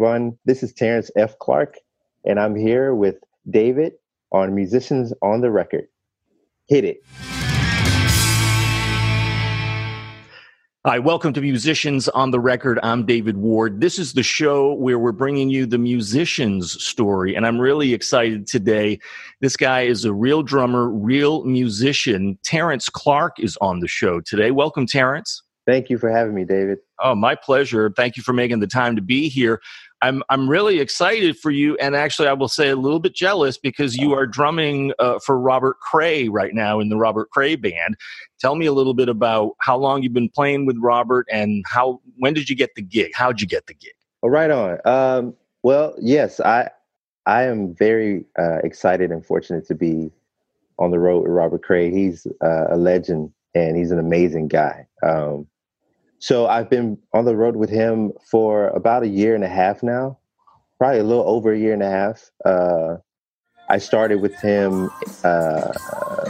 Everyone. This is Terrence F. Clark, and I'm here with David on Musicians on the Record. Hit it. Hi, welcome to Musicians on the Record. I'm David Ward. This is the show where we're bringing you the musician's story, and I'm really excited today. This guy is a real drummer, real musician. Terrence Clark is on the show today. Welcome, Terrence. Thank you for having me, David. Oh, my pleasure. Thank you for making the time to be here. I'm I'm really excited for you, and actually, I will say a little bit jealous because you are drumming uh, for Robert Cray right now in the Robert Cray band. Tell me a little bit about how long you've been playing with Robert, and how when did you get the gig? How'd you get the gig? Oh, right on. Um, well, yes, I I am very uh, excited and fortunate to be on the road with Robert Cray. He's uh, a legend, and he's an amazing guy. Um, so I've been on the road with him for about a year and a half now, probably a little over a year and a half. Uh, I started with him, uh,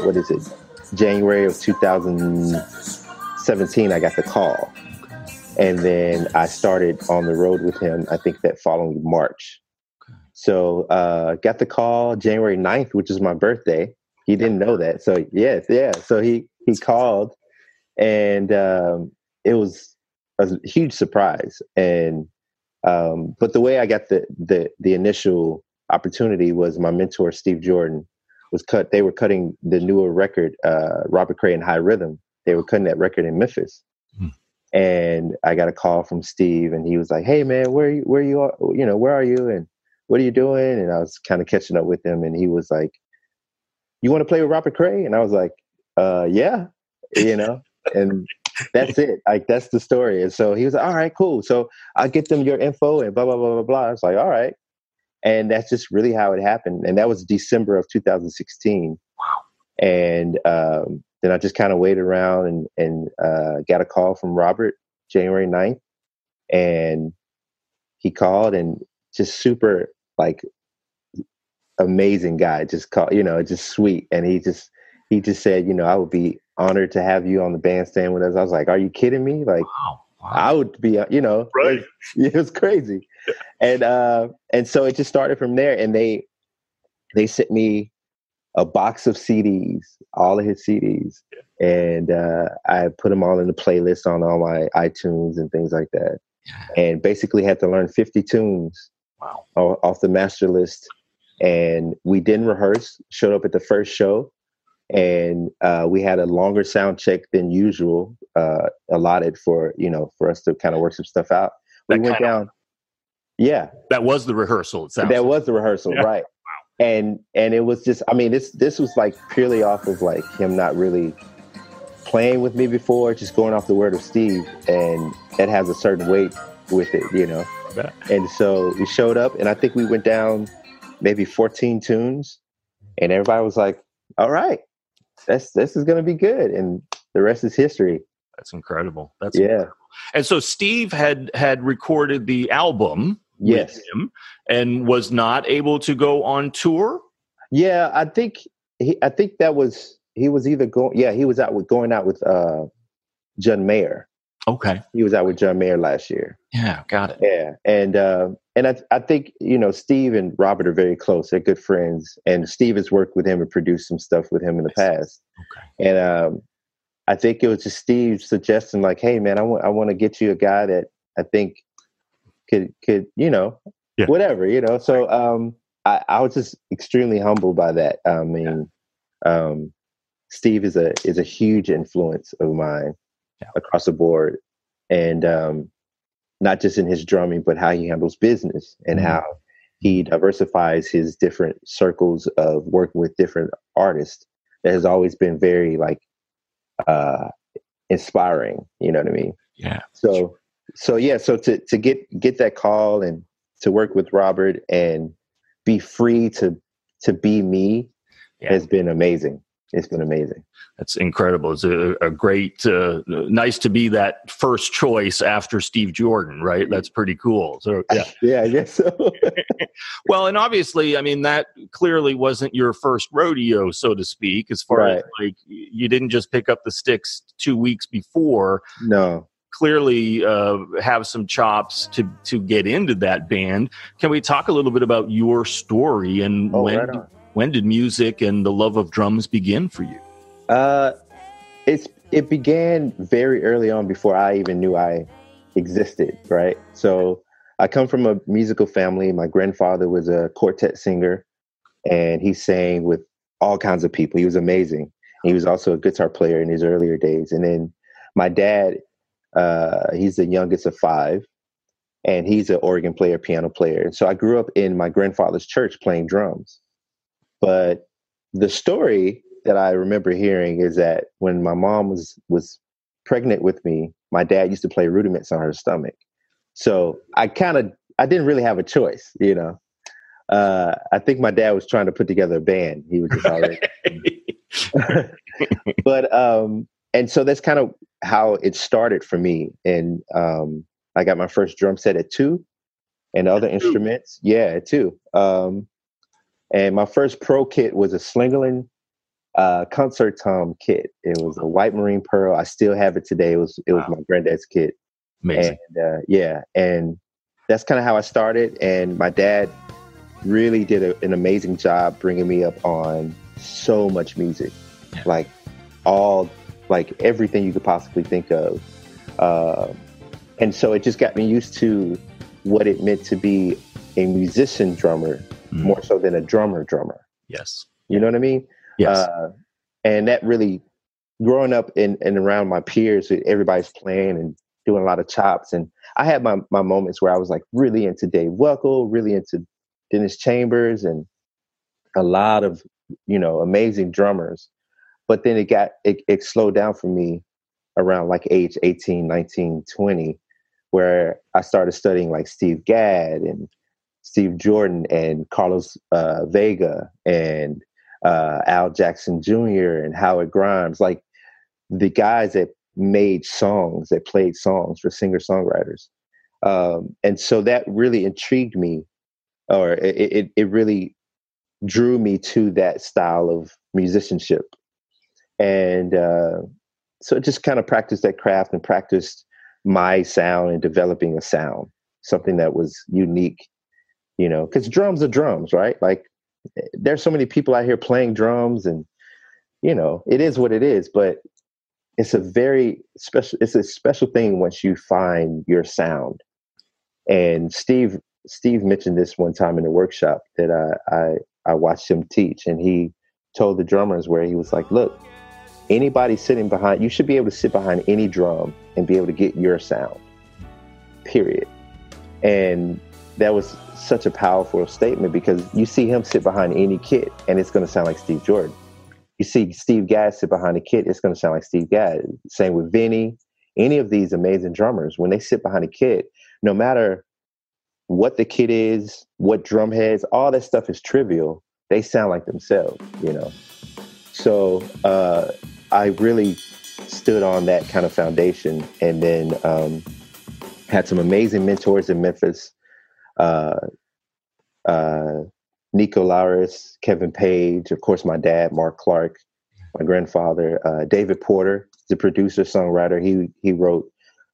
what is it, January of 2017. I got the call. And then I started on the road with him, I think that following March. So uh, got the call January 9th, which is my birthday. He didn't know that. So yes, yeah. So he he called and um, it was a huge surprise. And um, but the way I got the the the initial opportunity was my mentor Steve Jordan was cut. They were cutting the newer record, uh, Robert Cray and Hi Rhythm. They were cutting that record in Memphis. Hmm. And I got a call from Steve, and he was like, "Hey, man, where you, where you are? You know, where are you? And what are you doing?" And I was kind of catching up with him, and he was like, "You want to play with Robert Cray?" And I was like, uh, "Yeah," you know. and that's it. Like that's the story. And so he was like, all right, cool. So I'll get them your info and blah blah blah blah blah. I was like, all right. And that's just really how it happened. And that was December of 2016. Wow. And um, then I just kind of waited around and and uh, got a call from Robert January 9th. And he called and just super like amazing guy. Just called, you know, just sweet. And he just he just said, you know, I would be honored to have you on the bandstand with us. I was like, are you kidding me? Like, wow, wow. I would be, uh, you know, right. it, was crazy. and, uh, and so it just started from there and they, they sent me a box of CDs, all of his CDs. And, uh, I put them all in the playlist on all my iTunes and things like that. Yeah. And basically had to learn 50 tunes wow. off the master list. And we didn't rehearse, showed up at the first show and uh, we had a longer sound check than usual uh, allotted for you know for us to kind of work some stuff out. We that went down. Of, yeah, that was the rehearsal. It sounds that like. was the rehearsal, yeah. right? Wow. And and it was just, I mean, this this was like purely off of like him not really playing with me before, just going off the word of Steve, and that has a certain weight with it, you know. And so we showed up, and I think we went down maybe 14 tunes, and everybody was like, "All right, that's this is going to be good, and the rest is history. That's incredible. That's yeah. Incredible. And so Steve had had recorded the album yes. with him and was not able to go on tour. Yeah, I think he. I think that was he was either going. Yeah, he was out with going out with uh, John Mayer. Okay. He was out with John Mayer last year. Yeah, got it. Yeah, and uh, and I, I think you know Steve and Robert are very close. They're good friends, and Steve has worked with him and produced some stuff with him in the past. Okay. And um, I think it was just Steve suggesting like, "Hey, man, I want I want to get you a guy that I think could could you know yeah. whatever you know." So um, I, I was just extremely humbled by that. I mean, yeah. um, Steve is a is a huge influence of mine yeah. across the board, and um, not just in his drumming, but how he handles business and mm-hmm. how he diversifies his different circles of working with different artists. That has always been very like uh, inspiring. You know what I mean? Yeah. So so yeah. So to to get get that call and to work with Robert and be free to to be me yeah. has been amazing it's been amazing. That's incredible. It's a, a great, uh, nice to be that first choice after Steve Jordan, right? That's pretty cool. So yeah, yeah, I guess so. well, and obviously, I mean, that clearly wasn't your first rodeo, so to speak. As far right. as like, you didn't just pick up the sticks two weeks before. No, clearly uh, have some chops to to get into that band. Can we talk a little bit about your story and Oh, when right. When did music and the love of drums begin for you? Uh, it's it began very early on before I even knew I existed. Right. So I come from a musical family. My grandfather was a quartet singer, and he sang with all kinds of people. He was amazing. He was also a guitar player in his earlier days. And then my dad, uh, he's the youngest of five, and he's an organ player, piano player. And so I grew up in my grandfather's church playing drums. But the story that I remember hearing is that when my mom was was pregnant with me, my dad used to play rudiments on her stomach. So I kind of I didn't really have a choice, you know. Uh, I think my dad was trying to put together a band. He was just already, but um, and so that's kind of how it started for me. And um, I got my first drum set at two, and other instruments, yeah, at two. Um, and my first pro kit was a Slingerland uh, concert tom kit. It was a white marine pearl. I still have it today. It was it was Wow. my granddad's kit, Amazing. and uh, yeah, and that's kind of how I started. And my dad really did a, an amazing job bringing me up on so much music, Yeah. like all like everything you could possibly think of. Uh, and so it just got me used to what it meant to be a musician drummer Mm. more so than a drummer drummer. yes. You know what I mean? Yes. Uh, and that really, growing up in and around my peers, everybody's playing and doing a lot of chops. And I had my, my moments where I was like really into Dave Weckl, really into Dennis Chambers, and a lot of, you know, amazing drummers. But then it got, it, it slowed down for me around like age 18, 19, 20, where I started studying like Steve Gadd and Steve Jordan and Carlos uh, Vega and uh, Al Jackson Jr. and Howard Grimes, like the guys that made songs, that played songs for singer songwriters. Um, and so that really intrigued me, or it, it, it really drew me to that style of musicianship. And uh, so I just kind of practiced that craft and practiced my sound and developing a sound, something that was unique, you know, because drums are drums, right? Like there's so many people out here playing drums and you know it is what it is but it's a very special it's a special thing once you find your sound and steve steve mentioned this one time in a workshop that i i, I watched him teach and he told the drummers where he was like look anybody sitting behind you should be able to sit behind any drum and be able to get your sound period and that was such a powerful statement because you see him sit behind any kit and it's going to sound like Steve Jordan. You see Steve Gadd sit behind a kit, it's going to sound like Steve Gadd. Same with Vinny. Any of these amazing drummers, when they sit behind a kit, no matter what the kit is, what drum heads, all that stuff is trivial. They sound like themselves, you know. So uh, I really stood on that kind of foundation, and then um, had some amazing mentors in Memphis uh, uh, Nico Laris, Kevin Page, of course, my dad, Mark Clark, my grandfather, uh, David Porter, the producer, songwriter. He he wrote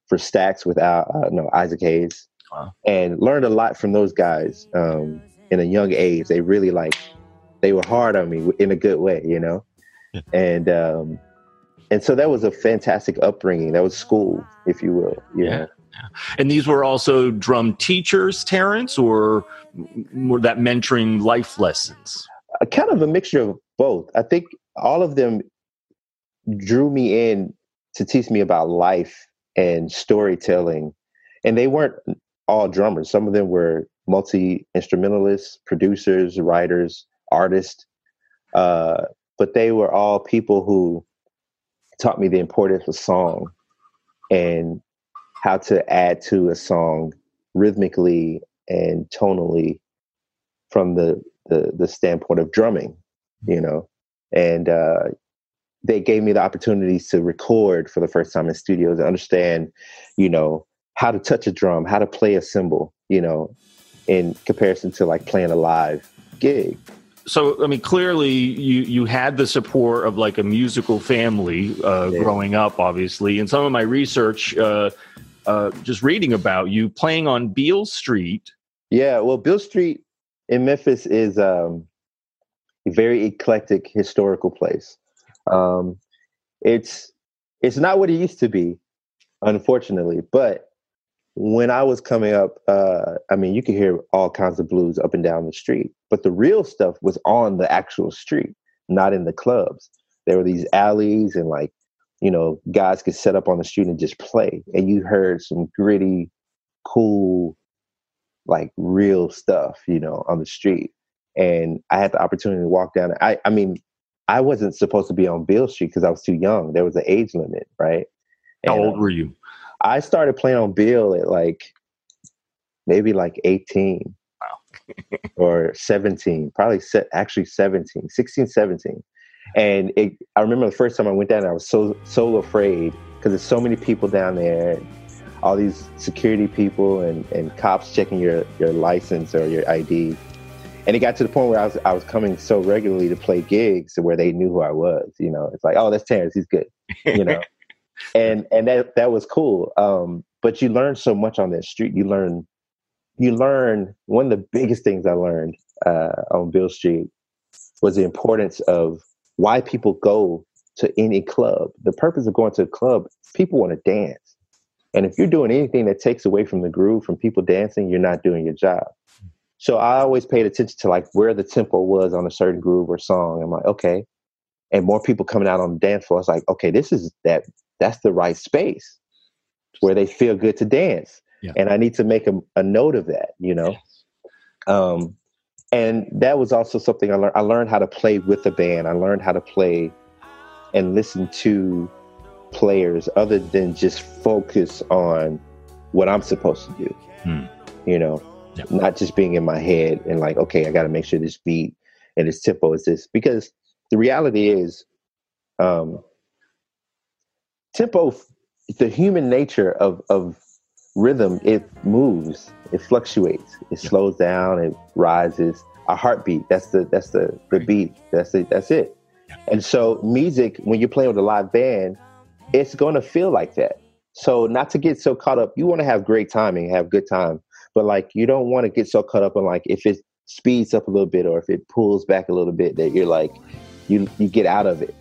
for Stax with Al, uh, no Isaac Hayes, Wow. and learned a lot from those guys um, in a young age. They really like they were hard on me in a good way, you know, and um, and so that was a fantastic upbringing. That was school, if you will. you Yeah. know. And these were also drum teachers, Terrence, or were that mentoring life lessons? a kind of a mixture of both. I think all of them drew me in to teach me about life and storytelling. And they weren't all drummers. Some of them were multi instrumentalists, producers, writers, artists. Uh, but they were all people who taught me the importance of song and how to add to a song rhythmically and tonally from the the, the standpoint of drumming, you know, and uh, they gave me the opportunities to record for the first time in studios and understand, you know, how to touch a drum, how to play a cymbal, you know, in comparison to like playing a live gig. so I mean, clearly you you had the support of like a musical family uh, yeah. growing up, obviously. And some of my research, uh, uh, just reading about you playing on Beale Street. Yeah, well, Beale Street in Memphis is um, a very eclectic historical place. Um, it's it's not what it used to be, unfortunately. But when I was coming up, uh, I mean, you could hear all kinds of blues up and down the street, but the real stuff was on the actual street, not in the clubs. There were these alleys and like, you know, guys could set up on the street and just play, and you heard some gritty, cool, like real stuff, you know, on the street. And I had the opportunity to walk down. I, I mean, I wasn't supposed to be on Beale Street because I was too young. There was an age limit, right? And, How old um, were you? I started playing on Beale at like maybe like 18 wow. or 17, probably se- actually 17, 16, 17. And it, I remember the first time I went down, there, I was so so afraid because there's so many people down there, all these security people and, and cops checking your, your license or your ID and it got to the point where I was I was coming so regularly to play gigs where they knew who I was. You know, it's like, oh, that's Terrence, he's good. You know, and and that that was cool. Um, but you learn so much on that street. You learn, you learn. One of the biggest things I learned uh, on Beale Street was the importance of why people go to any club. The purpose of going to a club, people want to dance. And if you're doing anything that takes away from the groove, from people dancing, you're not doing your job. So I always paid attention to like where the tempo was on a certain groove or song. I'm like, okay. And more people coming out on the dance floor. I was like, okay, this is that that's the right space where they feel good to dance. Yeah. And I need to make a, a note of that, you know? Yes. Um, and that was also something I learned. I learned how to play with the band. I learned how to play and listen to players other than just focus on what I'm supposed to do. Hmm. You know, not just being in my head and like, okay, I got to make sure this beat and this tempo is this. Because the reality is, um, tempo, the human nature of, of rhythm, it moves, it fluctuates, it slows down, it rises. A heartbeat, that's the that's the the beat. That's it. That's it. And so music, when you're playing with a live band, it's going to feel like that. So not to get so caught up, you want to have great timing, have good time, but like you don't want to get so caught up on like if it speeds up a little bit or if it pulls back a little bit that you're like you you get out of it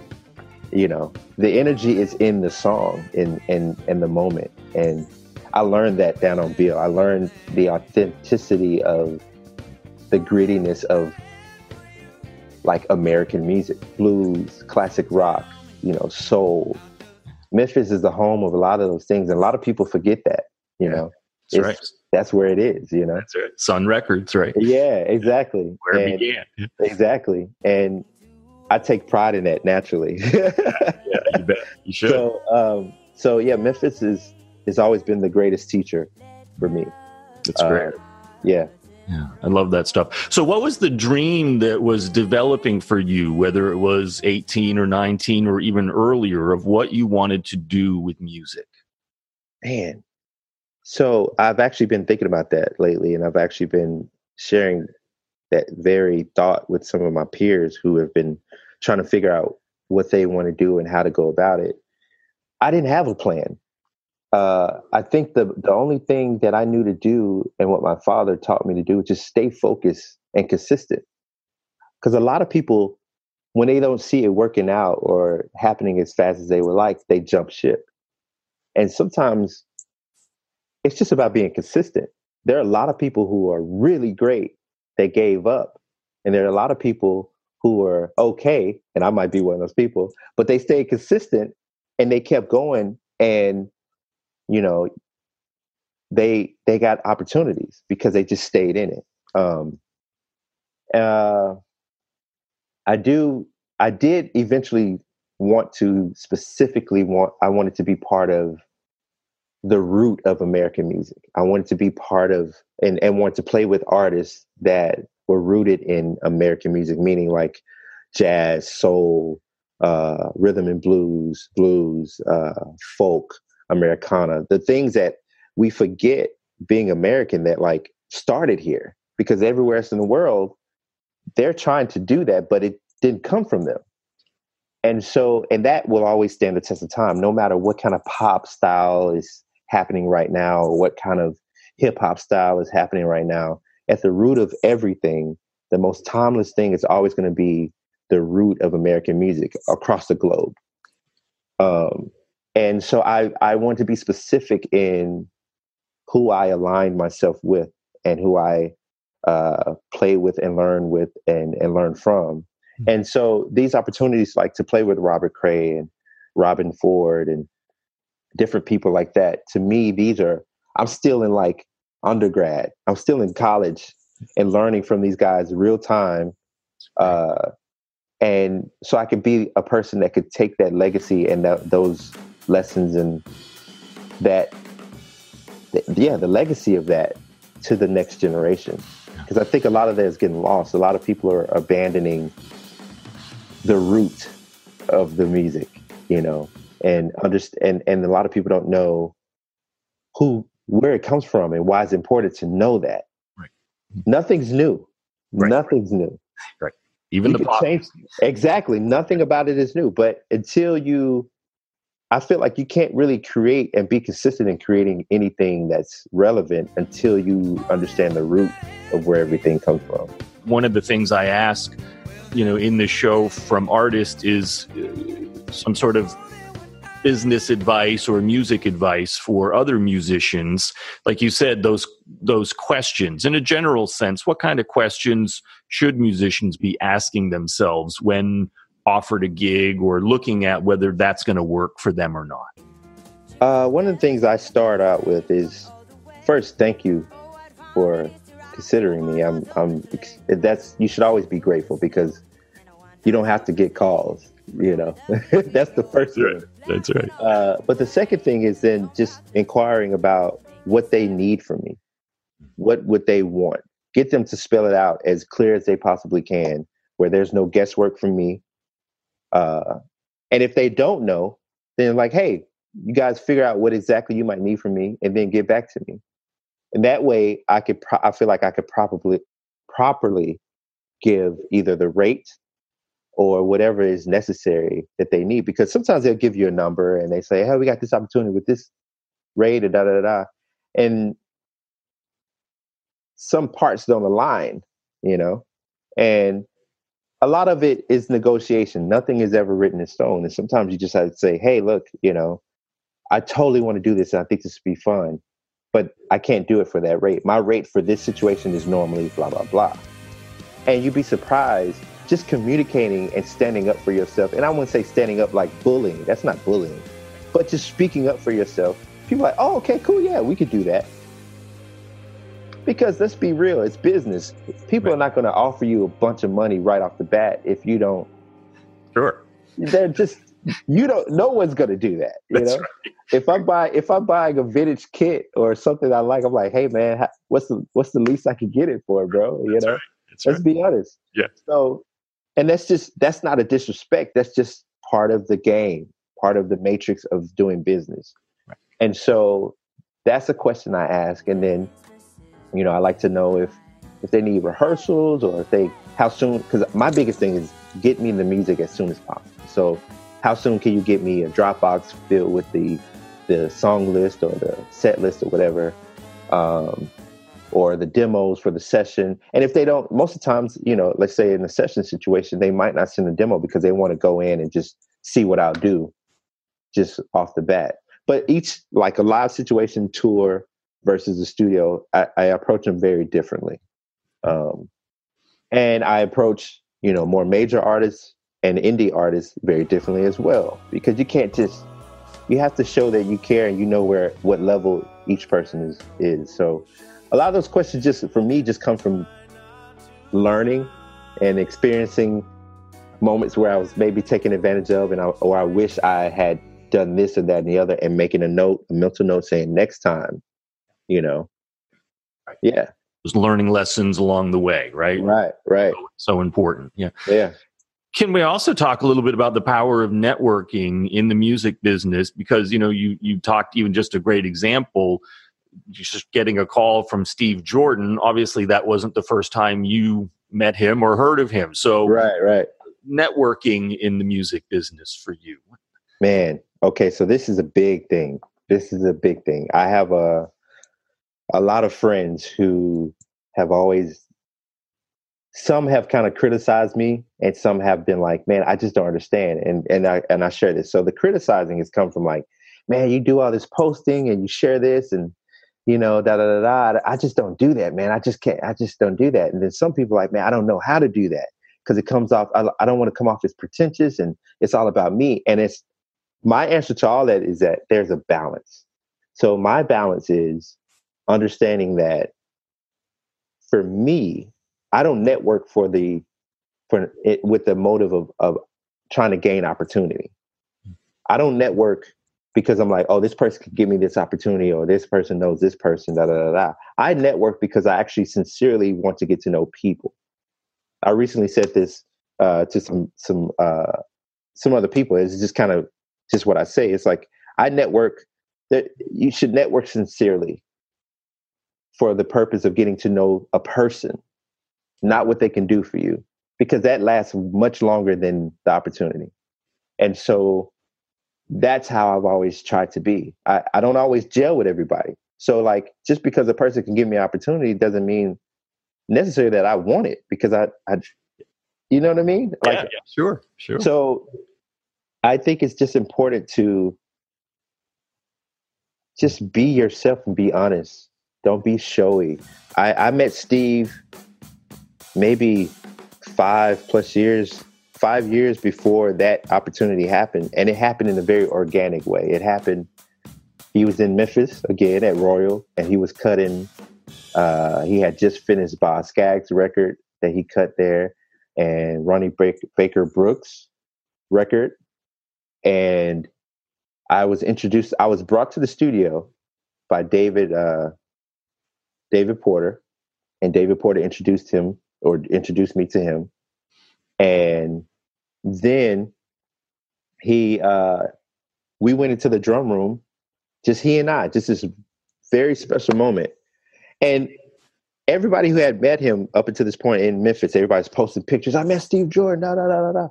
you know the energy is in the song in in in the moment and i learned that down on Beale. i learned the authenticity of the grittiness of like american music blues classic rock you know soul memphis is the home of a lot of those things and a lot of people forget that you know that's right that's where it is, you know. That's right. Sun Records, right? Yeah, exactly. Where and, it began. Exactly. And I take pride in that naturally. yeah, you bet. You should. So, um, so yeah, Memphis is has always been the greatest teacher for me. That's uh, great. Yeah. Yeah, I love that stuff. So, what was the dream that was developing for you, whether it was 18 or 19 or even earlier, of what you wanted to do with music? Man, so I've actually been thinking about that lately, and I've actually been sharing that very thought with some of my peers who have been trying to figure out what they want to do and how to go about it. I didn't have a plan. Uh, I think the the only thing that I knew to do and what my father taught me to do was just stay focused and consistent. Because a lot of people, when they don't see it working out or happening as fast as they would like, they jump ship. And sometimes it's just about being consistent. There are a lot of people who are really great that gave up. And there are a lot of people who are okay, and I might be one of those people, but they stayed consistent and they kept going and you know they they got opportunities because they just stayed in it. Um uh I do I did eventually want to specifically want I wanted to be part of the root of American music. I wanted to be part of and, and want to play with artists that were rooted in American music, meaning like jazz, soul, uh, rhythm and blues, blues, uh, folk, Americana, the things that we forget being American that like started here because everywhere else in the world, they're trying to do that, but it didn't come from them. And so, and that will always stand the test of time, no matter what kind of pop style is happening right now, or what kind of hip hop style is happening right now. At the root of everything, the most timeless thing is always going to be the root of American music across the globe. Um, and so I, I want to be specific in who I align myself with and who I uh, play with and learn with and, and learn from. Mm-hmm. And so these opportunities, like to play with Robert Cray and Robben Ford and different people like that, to me, these are, I'm still in like undergrad, I'm still in college and learning from these guys real time. Uh, and so I could be a person that could take that legacy and that, those lessons and that, yeah, the legacy of that to the next generation. Because I think a lot of that is getting lost. A lot of people are abandoning the root of the music, you know, and understand. And, and a lot of people don't know who where it comes from and why it's important to know that. Right. Nothing's new. Right. Nothing's new. Right. Even you the pop. Change, exactly. Nothing about it is new. But until you I feel like you can't really create and be consistent in creating anything that's relevant until you understand the root of where everything comes from. One of the things I ask, you know, in the show from artists is uh, some sort of business advice or music advice for other musicians like you said those those questions in a general sense what kind of questions should musicians be asking themselves when offered a gig or looking at whether that's going to work for them or not? Uh, one of the things I start out with is first, thank you for considering me. I'm, I'm, that's, you should always be grateful because you don't have to get calls, you know, that's the first that's right. That's right. Uh, but the second thing is then just inquiring about what they need from me. What would they want? Get them to spell it out as clear as they possibly can, where there's no guesswork from me, uh, and if they don't know, then like, hey, you guys figure out what exactly you might need from me, and then get back to me. And that way, I could. Pro- I feel like I could probably properly give either the rate or whatever is necessary that they need. Because sometimes they'll give you a number and they say, "Hey, we got this opportunity with this rate," and da da da, and some parts don't align, you know, and a lot of it is negotiation. Nothing is ever written in stone. And sometimes you just have to say, hey, look, you know, I totally want to do this and I think this would be fun, but I can't do it for that rate. My rate for this situation is normally blah, blah, blah. And you'd be surprised just communicating and standing up for yourself. And I wouldn't say standing up like bullying, that's not bullying, but just speaking up for yourself. People like, oh, okay, cool, yeah, we could do that. Because let's be real, it's business. People right. are not going to offer you a bunch of money right off the bat if you don't. Sure. They're just you don't. No one's going to do that. You That's know. Right. If I'm buy if I'm buying a vintage kit or something I like, I'm like, hey man, what's the what's the least I can get it for, bro? You That's know. Right. Let's be honest. Yeah. So, and that's just that's not a disrespect. That's just part of the game, part of the matrix of doing business. And so that's a question I ask, and then you know, I like to know if if they need rehearsals or if they how soon because my biggest thing is get me the music as soon as possible. So how soon can you get me a Dropbox filled with the the song list or the set list or whatever, um, or the demos for the session? And if they don't, most of the times, you know, let's say in a session situation, they might not send a demo because they want to go in and just see what I'll do, just off the bat. But each like a live situation tour versus the studio, I, I approach them very differently. Um, and I approach, you know, more major artists and indie artists very differently as well, because you can't just, you have to show that you care and you know where, what level each person is, is. So a lot of those questions just, for me, just come from learning and experiencing moments where I was maybe taken advantage of and I, or I wish I had done this or that and the other and making a note, a mental note saying next time you know yeah Those learning lessons along the way right right right so, so important yeah yeah can we also talk a little bit about the power of networking in the music business because you know you you talked even just a great example just getting a call from Steve Jordan obviously that wasn't the first time you met him or heard of him. So right, right. Networking in the music business for you, man. Okay, so this is a big thing. This is a big thing. I have a a lot of friends who have always some have kind of criticized me and some have been like man i just don't understand and and i and i share this. So the criticizing has come from like man you do all this posting and you share this and you know da da da da i just don't do that man. I just can't i just don't do that. And then some people like man i don't know how to do that because it comes off I, I don't want to come off as pretentious and it's all about me. And it's my answer to all that is that there's a balance. So my balance is understanding that for me I don't network for the for it with the motive of of trying to gain opportunity. Hmm. I don't network because I'm like, oh, this person could give me this opportunity, or this person knows this person. Da da da da. I network because I actually sincerely want to get to know people. I recently said this uh, to some some uh, some other people. It's just kind of just what I say. It's like I network that you should network sincerely for the purpose of getting to know a person not what they can do for you, because that lasts much longer than the opportunity. And so that's how I've always tried to be. I, I don't always gel with everybody. So like just because a person can give me an opportunity doesn't mean necessarily that I want it because I, I you know what I mean? Like, yeah, yeah, sure, sure. So I think it's just important to just be yourself and be honest. Don't be showy. I, I met Steve maybe five plus years, five years before that opportunity happened. And it happened in a very organic way. It happened, he was in Memphis again at Royal, and he was cutting, uh, he had just finished Boz Scaggs' record that he cut there, and Ronnie Baker Brooks record. And I was introduced, I was brought to the studio by David, uh, David Porter, and David Porter introduced him or introduced me to him. And then he uh we went into the drum room, just he and I, just this very special moment. And everybody who had met him up until this point in Memphis, everybody's posting pictures. I met Steve Jordan, da da da da da.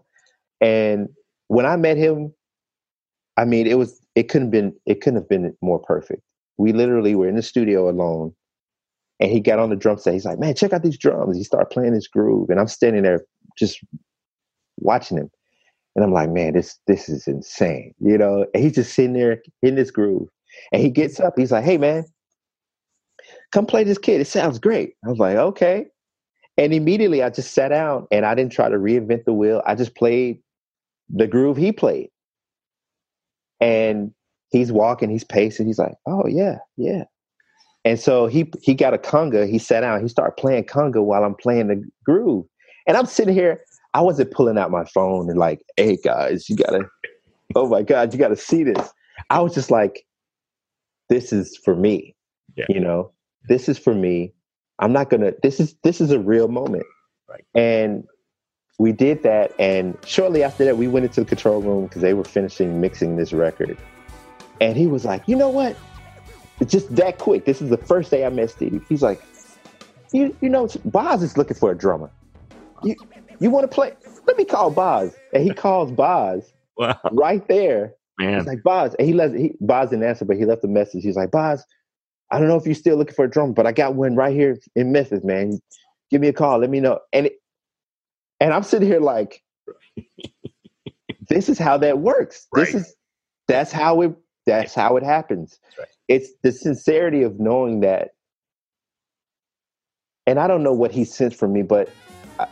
And when I met him, I mean, it was it couldn't been it couldn't have been more perfect. We literally were in the studio alone, and he got on the drum set. He's like, man, check out these drums. He started playing this groove. And I'm standing there just watching him. And I'm like, man, this this is insane. You know, and he's just sitting there in this groove. And he gets up, he's like, hey man, come play this kid. It sounds great. I was like, okay. And immediately I just sat down and I didn't try to reinvent the wheel. I just played the groove he played. And he's walking, he's pacing. He's like, oh yeah, yeah. And so he he got a conga. He sat down. He started playing conga while I'm playing the groove. And I'm sitting here. I wasn't pulling out my phone and like, "Hey guys, you gotta, oh my god, you gotta see this." I was just like, "This is for me." Yeah. You know, this is for me. I'm not gonna. This is this is a real moment. Right. And we did that, and shortly after that, we went into the control room because they were finishing mixing this record. And he was like, "You know what? It's just that quick. This is the first day I met Steve. He's like, you, you know, Boz is looking for a drummer. You, you want to play? Let me call Boz. And he calls Boz wow. right there. Man. He's like, Boz. And he left, he, Boz didn't answer, but he left a message. He's like, Boz, I don't know if you're still looking for a drummer, but I got one right here in Memphis, man. Give me a call. Let me know. And it, and I'm sitting here like, this is how that works. Right. This is that's how it that's how it happens. Right it's the sincerity of knowing that and i don't know what he sensed from me but I,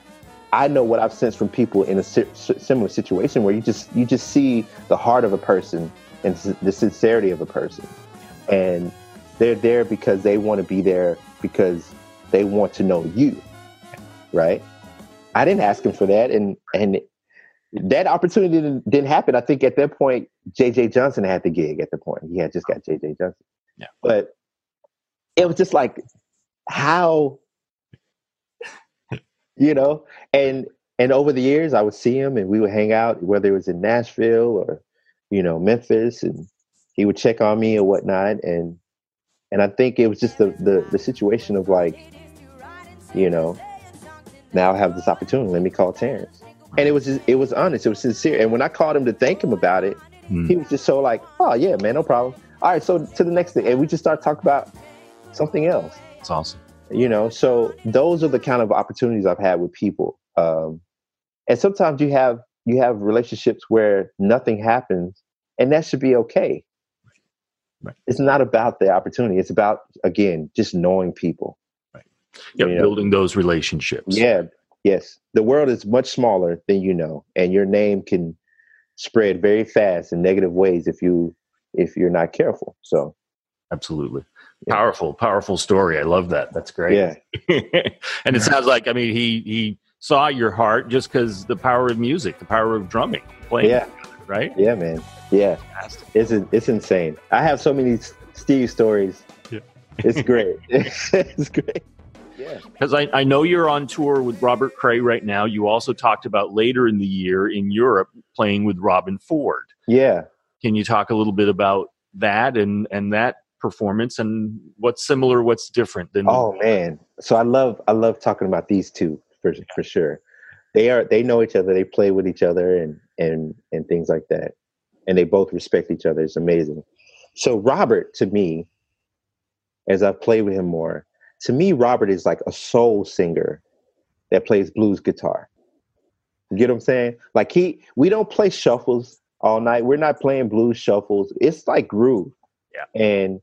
I know what i've sensed from people in a si- similar situation where you just you just see the heart of a person and the sincerity of a person and they're there because they want to be there because they want to know you right i didn't ask him for that and and that opportunity didn't, didn't, happen. I think at that point, JJ Johnson had the gig at the point. He had just got JJ Johnson. Yeah. But it was just like how you know, and and over the years I would see him and we would hang out, whether it was in Nashville or, you know, Memphis and he would check on me or whatnot. And and I think it was just the the, the situation of like, you know, now I have this opportunity. Let me call Terrence. And it was just, it was honest. It was sincere. And when I called him to thank him about it, Hmm. he was just so like, oh yeah, man, no problem. All right, so to the next thing, and we just start talking about something else. It's awesome. You know, so those are the kind of opportunities I've had with people. Um, and sometimes you have you have relationships where nothing happens, and that should be okay. Right. It's not about the opportunity. It's about again just knowing people. Right. Yeah, You know? building those relationships. Yeah. Yes. The world is much smaller than you know, and your name can spread very fast in negative ways if you if you're not careful. So absolutely. Yeah. Powerful, powerful story. I love that. That's great. yeah, and it sounds like I mean he he saw your heart just because the power of music, the power of drumming, playing, yeah, right? yeah, man. Yeah. Fantastic. It's it's insane. I have so many Steve stories. Yeah. It's great. it's great. Yeah. Because I, I know you're on tour with Robert Cray right now. You also talked about later in the year in Europe playing with Robben Ford. Yeah. Can you talk a little bit about that and and that performance and what's similar, what's different than Oh man. So I love I love talking about these two for for sure. They are they know each other, they play with each other and and and things like that. And they both respect each other. It's amazing. So Robert to me, as I've played with him more, to me Robert is like a soul singer that plays blues guitar. You get what I'm saying? Like he we don't play shuffles all night. We're not playing blues shuffles. It's like groove. Yeah. And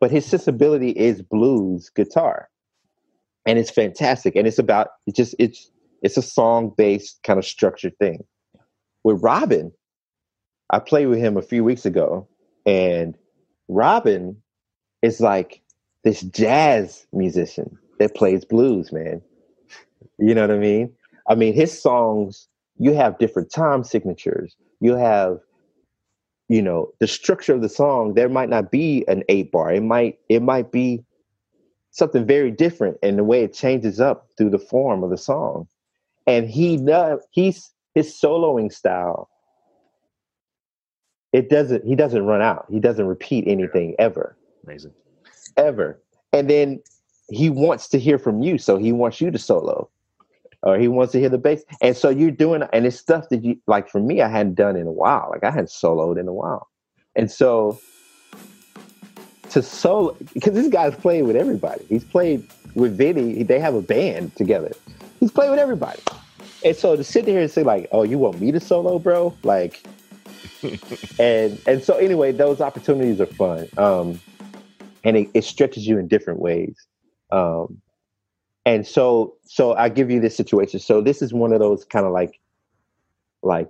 but his sensibility is blues guitar and it's fantastic and it's about it's just it's it's a song based kind of structured thing with robben i played with him a few weeks ago and robben is like this jazz musician that plays blues man. You know what i mean? I mean his songs you have different time signatures. You have you know the structure of the song there might not be an eight bar. It might it might be something very different in the way it changes up through the form of the song. And he does he's his soloing style it doesn't he doesn't run out. He doesn't repeat anything ever. Amazing. Ever. And then he wants to hear from you so he wants you to solo. Or he wants to hear the bass. And so you're doing and it's stuff that you like for me i hadn't done in a while. Like i hadn't soloed in a while. And so to solo because this guy's played with everybody. He's played with vinny. They have a band together. He's played with everybody. And so to sit there and say like oh you want me to solo bro? Like and and so anyway those opportunities are fun. Um and it, it stretches you in different ways. Um and so so i give you this situation. So this is one of those kind of like like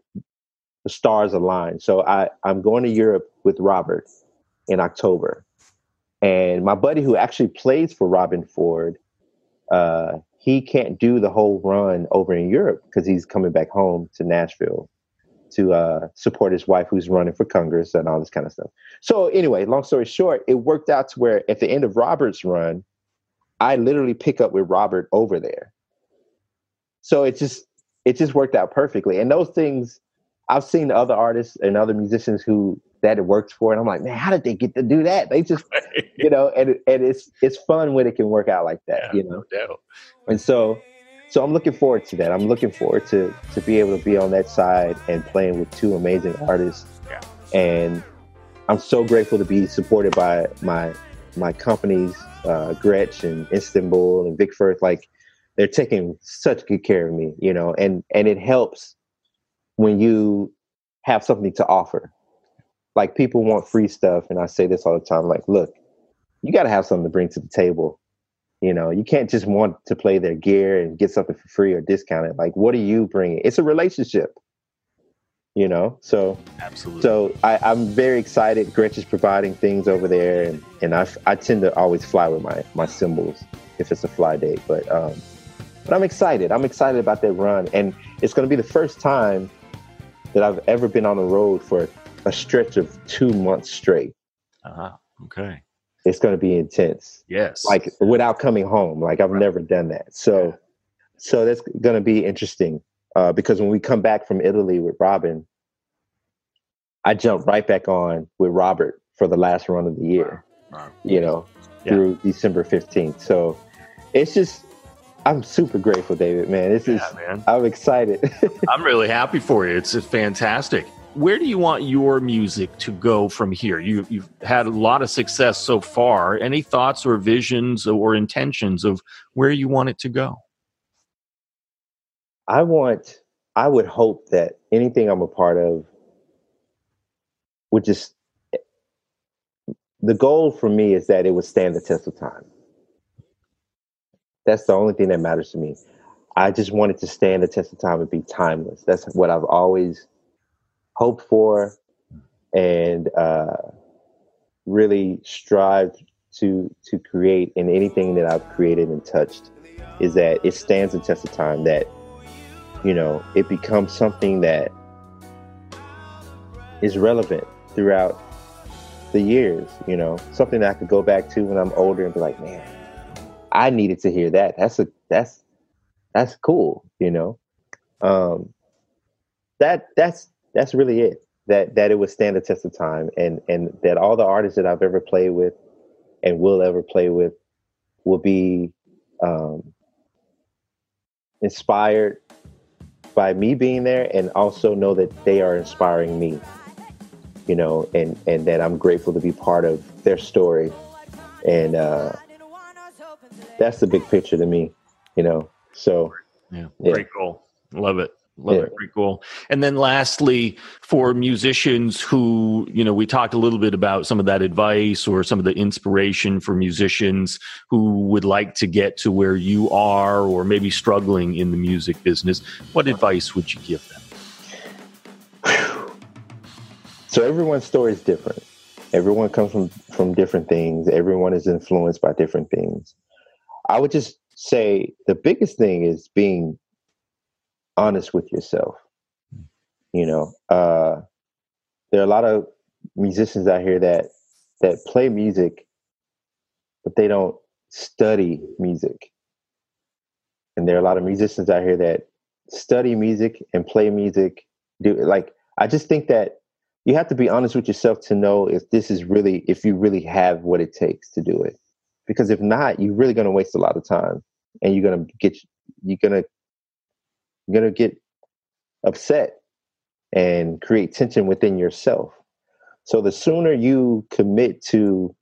the stars align. So i i'm going to europe with robert in october. And my buddy who actually plays for robben ford uh he can't do the whole run over in europe because he's coming back home to nashville to uh support his wife who's running for congress and all this kind of stuff so anyway long story short it worked out to where at the end of robert's run I literally pick up with Robert over there. So it just it just worked out perfectly. And those things I've seen other artists and other musicians who that it works for, and I'm like, man, how did they get to do that? They just you know, and and it's it's fun when it can work out like that, Yeah, you know. no doubt. And so so I'm looking forward to that. I'm looking forward to to be able to be on that side and playing with two amazing artists. Yeah. And I'm so grateful to be supported by my my companies, uh, Gretsch and Istanbul and Vic Firth. Like they're taking such good care of me, you know, and and it helps when you have something to offer. Like people want free stuff, and I say this all the time. Like, look, you got to have something to bring to the table. You know, you can't just want to play their gear and get something for free or discounted. Like, what are you bringing? It's a relationship. You know, so Absolutely. so I, I'm very excited. Gretsch is providing things over there, and, and I, I tend to always fly with my my cymbals if it's a fly date. But um, but I'm excited. I'm excited about that run, and it's going to be the first time that I've ever been on the road for a stretch of two months straight. uh-huh. Okay. It's going to be intense, Yes. like without coming home. Like I've never done that. So so that's going to be interesting uh, because when we come back from Italy with Robben, I jump right back on with Robert for the last run of the year. Wow. You know, Yeah. through December fifteenth. So it's just I'm super grateful, David. Man, this yeah, is. Man. I'm excited. I'm really happy for you. It's fantastic. Where do you want your music to go from here? You, you've had a lot of success so far. Any thoughts or visions or intentions of where you want it to go? I want. I would hope that anything I'm a part of would just. The goal for me is that it would stand the test of time that's the only thing that matters to me. I just wanted to stand the test of time and be timeless. That's what I've always hoped for and uh, really strive to to create in anything that I've created and touched is that it stands the test of time that you know it becomes something that is relevant throughout the years you know something that I could go back to when I'm older and be like man I needed to hear that. That's a that's that's cool, you know. Um, that that's that's really it. That that it would stand the test of time, and and that all the artists that I've ever played with and will ever play with will be um, inspired by me being there, and also know that they are inspiring me. You know, and and that I'm grateful to be part of their story, and uh, that's the big picture to me, you know. So yeah, yeah. pretty cool. Love it. Love yeah. it. Pretty cool. And then lastly, for musicians who, you know, we talked a little bit about some of that advice or some of the inspiration for musicians who would like to get to where you are or maybe struggling in the music business. What advice would you give them? So everyone's story is different. Everyone comes from from different things. Everyone is influenced by different things. I would just say the biggest thing is being honest with yourself. You know, uh, there are a lot of musicians out here that that play music, but they don't study music. And there are a lot of musicians out here that study music and play music. Do like I just think that you have to be honest with yourself to know if this is really if you really have what it takes to do it because if not you're really going to waste a lot of time and you're going to get you're going to you're going to get upset and create tension within yourself. So the sooner you commit to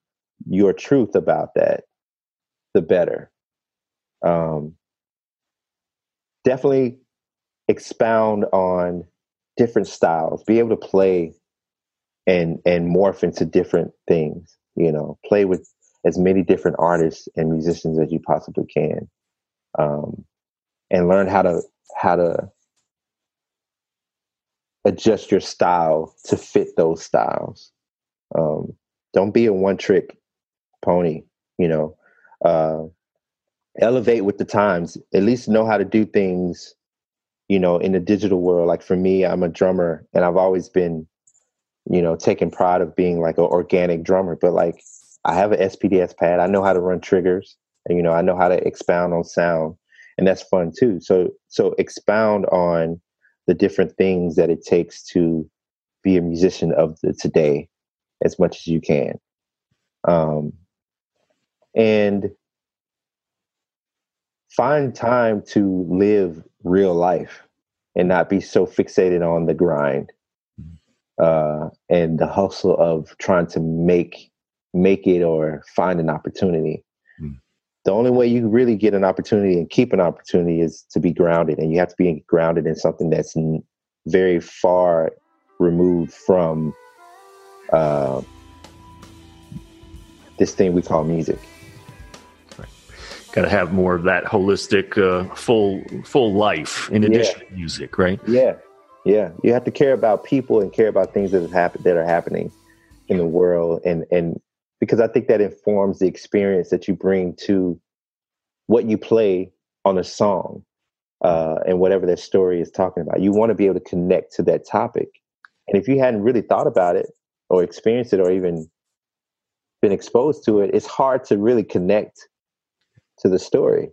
your truth about that the better. Um, definitely expound on different styles. Be able to play and and morph into different things you know. Play with as many different artists and musicians as you possibly can, um, and learn how to how to adjust your style to fit those styles. Um, don't be a one trick pony. You know, uh, elevate with the times. At least know how to do things. You know, in the digital world. Like for me, I'm a drummer, and I've always been, you know, taking pride of being like an organic drummer. But like I have an SPDS pad. I know how to run triggers. And, you know, I know how to expound on sound, and that's fun too. So, so expound on the different things that it takes to be a musician of the today as much as you can. Um, and find time to live real life and not be so fixated on the grind mm-hmm. uh, and the hustle of trying to make make it or find an opportunity. The only way you really get an opportunity and keep an opportunity is to be grounded, and you have to be grounded in something that's very far removed from uh, this thing we call music. Got to have more of that holistic, uh, full full life in addition yeah. to music, right? Yeah, yeah. You have to care about people and care about things that have happened that are happening in the world, and and because I think that informs the experience that you bring to what you play on a song uh, and whatever that story is talking about. You want to be able to connect to that topic. And if you hadn't really thought about it or experienced it or even been exposed to it, it's hard to really connect to the story.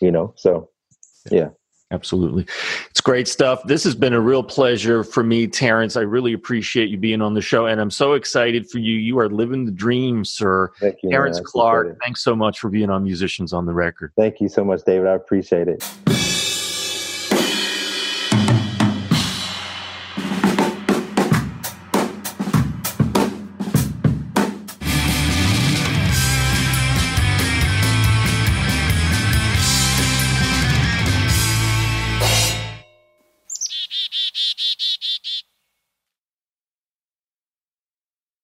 You know, so yeah. Absolutely. It's great stuff. This has been a real pleasure for me, Terrence. I really appreciate you being on the show, and I'm so excited for you. You are living the dream, sir. Thank you. Terrence Clark, thanks so much for being on Musicians on the Record. Thank you so much, David. I appreciate it.